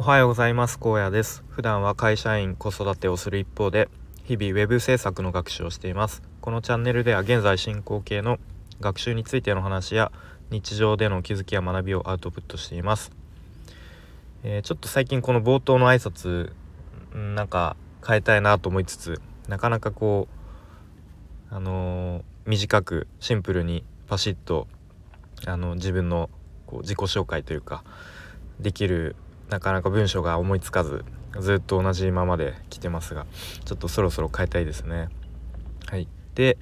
おはようございます。高野です。普段は会社員子育てをする一方で日々ウェブ制作の学習をしています。このチャンネルでは現在進行形の学習についての話や日常での気づきや学びをアウトプットしています、えー、ちょっと最近この冒頭の挨拶なんか変えたいなと思いつつなかなかこうあのー、短くシンプルにパシッとあの自分のこう自己紹介というかできるなかなか文章が思いつかずずっと同じままで来てますがちょっとそろそろ変えたいですね。はい、で、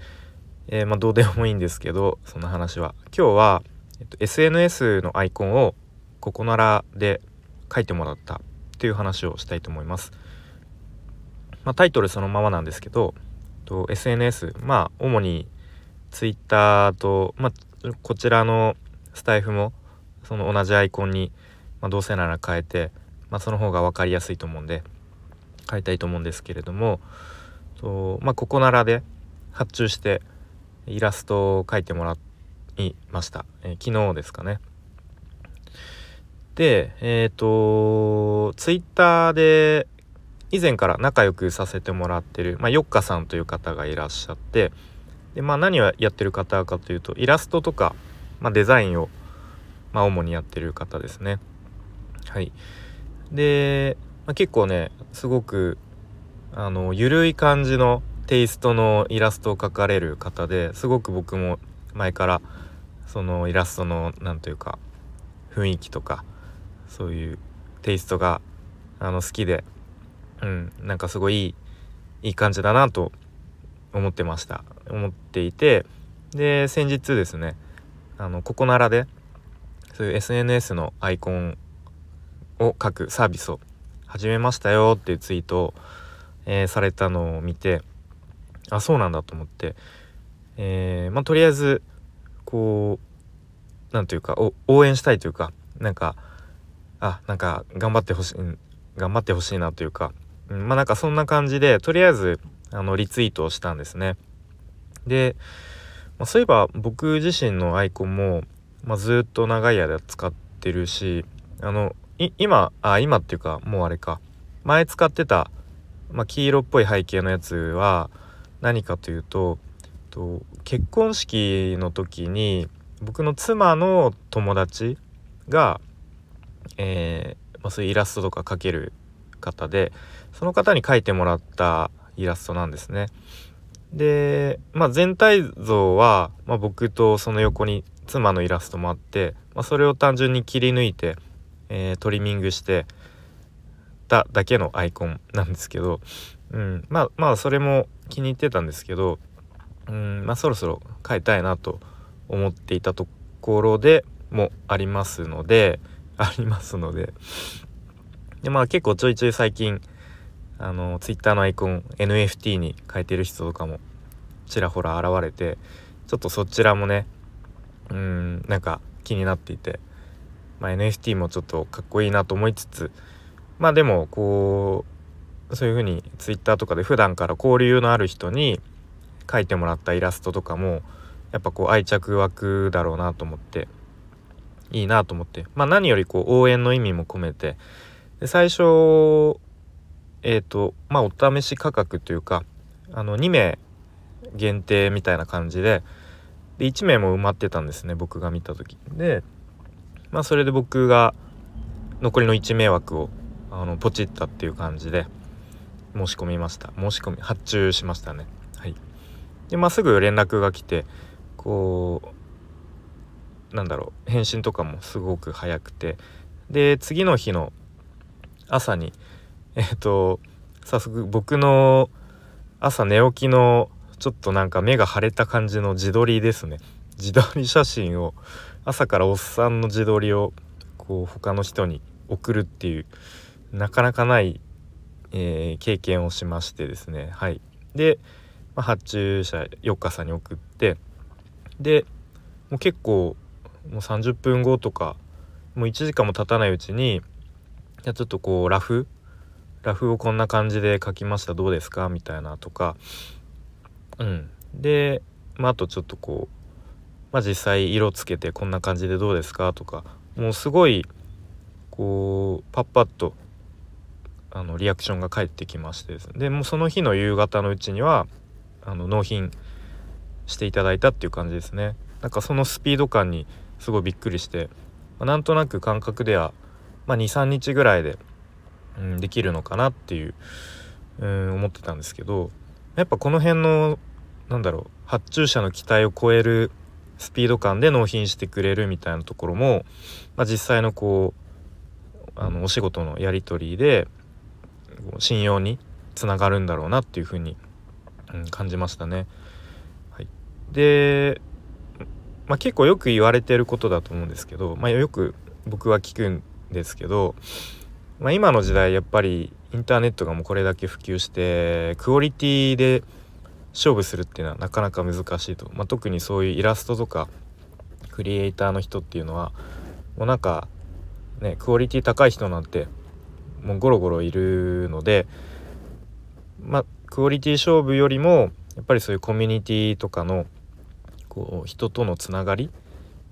えー、まあ、どうでもいいんですけどその話は今日は、えっと、SNS のアイコンをここならで書いてもらったっていう話をしたいと思います。まあ、タイトルそのままなんですけどと SNS まあ主に Twitter と、まあ、こちらのスタイフもその同じアイコンに、まあ、どうせなら変えて、まあ、その方が分かりやすいと思うんで変えたいと思うんですけれどもと、まあ、ここならで発注してイラストを描いてもらいました、えー、昨日ですかね。でえっ、ー、とツイッターで以前から仲良くさせてもらってる、まあ、よっかさんという方がいらっしゃってで、まあ、何をやってる方かというとイラストとか、まあ、デザインをまあ、主にやってる方ですね。はい。で、まあ、結構ねすごくあの緩い感じのテイストのイラストを描かれる方ですごく僕も前からそのイラストの何というか雰囲気とかそういうテイストがあの好きで、うん、なんかすごいいいいい感じだなと思ってました思っていてで先日ですねあのここならでそういう SNS のアイコンを書くサービスを始めましたよっていうツイートを、えー、されたのを見てあそうなんだと思って、えー、まあ、とりあえずこう何というか応援したいというかなんかあなんか頑張ってほしい頑張ってほしいなというか、うん、まあなんかそんな感じでとりあえずあのリツイートをしたんですね。で、まあ、そういえば僕自身のアイコンもまあ、ずっと長い間使ってるしあの今あ今っていうかもうあれか前使ってた、まあ、黄色っぽい背景のやつは何かというとと結婚式の時に僕の妻の友達が、えーまあ、そういうイラストとか描ける方でその方に描いてもらったイラストなんですね。で、まあ、全体像は、まあ、僕とその横に妻のイラストもあって、まあ、それを単純に切り抜いて、えー、トリミングしてただけのアイコンなんですけど、うん、まあまあそれも気に入ってたんですけど、うんまあ、そろそろ変えたいなと思っていたところでもありますので ありますので。でまあ結構ちょいちょい最近あの Twitter のアイコン NFT に変えてる人とかもちらほら現れてちょっとそちらもねうんなんか気になっていて、まあ、NFT もちょっとかっこいいなと思いつつまあでもこうそういう風に Twitter とかで普段から交流のある人に描いてもらったイラストとかもやっぱこう愛着湧くだろうなと思っていいなと思ってまあ何よりこう応援の意味も込めてで最初えっ、ー、とまあお試し価格というかあの2名限定みたいな感じでで1名も埋まってたんですね僕が見た時。でまあそれで僕が残りの1名枠をあのポチったっていう感じで申し込みました。申し込み発注しましたね。はい。でまあすぐ連絡が来てこうなんだろう返信とかもすごく早くて。で次の日の朝にえっ、と早速僕の朝寝起きのちょっとなんか目が腫れた感じの自撮りですね。自撮り写真を朝からおっさんの自撮りをこう他の人に送るっていうなかなかない、えー、経験をしましてですね。はい。で、まあ、発注者4日さんに送ってでもう結構もう30分後とかもう1時間も経たないうちにじゃちょっとこうラフラフをこんな感じで描きました。どうですか？みたいなとか。うん、で、まあ、あとちょっとこう、まあ、実際色つけてこんな感じでどうですか？とかもうすごいこうパッパッとあのリアクションが返ってきましてですね。でもうその日の夕方のうちにはあの納品していただいたっていう感じですね。なんかそのスピード感にすごいびっくりして、まあ、なんとなく感覚では、まあ、23日ぐらいで、うん、できるのかなっていう、うん、思ってたんですけどやっぱこの辺のなんだろう発注者の期待を超えるスピード感で納品してくれるみたいなところも、まあ、実際のこうあのお仕事のやり取りで信用につながるんだろうなっていうふうに、うん、感じましたね。はい、で、まあ、結構よく言われてることだと思うんですけど、まあ、よく僕は聞くんですけど、まあ、今の時代やっぱりインターネットがもうこれだけ普及してクオリティで勝負するっていうのはなかなか難しいと、まあ、特にそういうイラストとかクリエイターの人っていうのはもうなんかねクオリティ高い人なんてもうゴロゴロいるのでまあクオリティ勝負よりもやっぱりそういうコミュニティとかのこう人とのつながり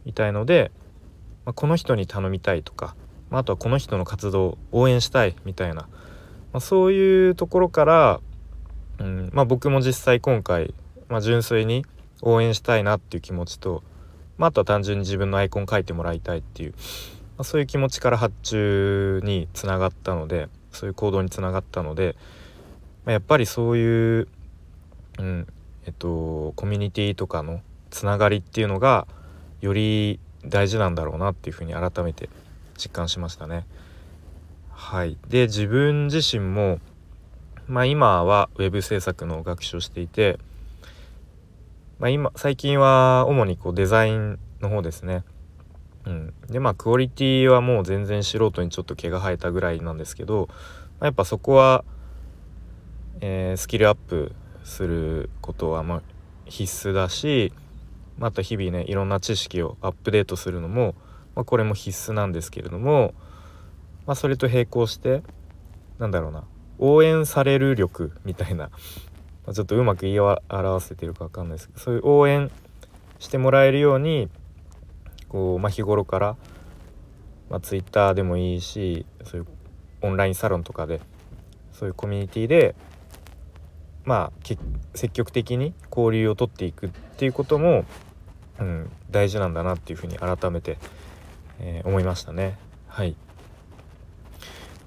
みたいので、まあ、この人に頼みたいとか、まあ、あとはこの人の活動を応援したいみたいな、まあ、そういうところからうんまあ、僕も実際今回、まあ、純粋に応援したいなっていう気持ちと、まあ、あとは単純に自分のアイコン書いてもらいたいっていう、まあ、そういう気持ちから発注につながったのでそういう行動につながったので、まあ、やっぱりそういう、うんえっと、コミュニティとかのつながりっていうのがより大事なんだろうなっていうふうに改めて実感しましたね。はい、で自分自身もまあ、今はウェブ制作の学習をしていて、まあ、今最近は主にこうデザインの方ですね。うん、でまあクオリティはもう全然素人にちょっと毛が生えたぐらいなんですけど、まあ、やっぱそこは、えー、スキルアップすることはま必須だしまた日々ねいろんな知識をアップデートするのも、まあ、これも必須なんですけれども、まあ、それと並行してなんだろうな応援される力みたいな、まちょっとうまく言い表せてるか分かんないです。けどそういう応援してもらえるようにこう、まあ、日頃から、まあ、Twitter でもいいしそういうオンラインサロンとかでそういうコミュニティでまあ積極的に交流をとっていくっていうことも、うん、大事なんだなっていうふうに改めて、えー、思いましたね。はい。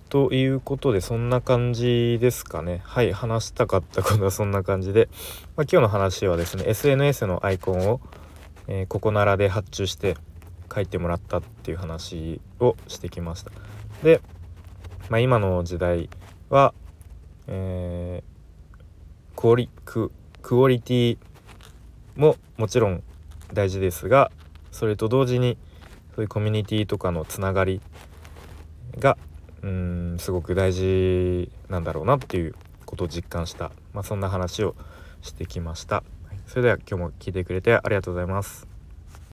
ということでそんな感じですかね。はい話したかったことは そんな感じで、まあ、今日の話はですね SNS のアイコンを、えー、ここならで発注して書いてもらったっていう話をしてきました。で、まあ、今の時代は、えー、クオリククオリティももちろん大事ですがそれと同時にそういうコミュニティとかのつながりがうんすごく大事なんだろうなっていうことを実感した、まあ、そんな話をしてきました。それでは今日も聞いてくれてありがとうございます。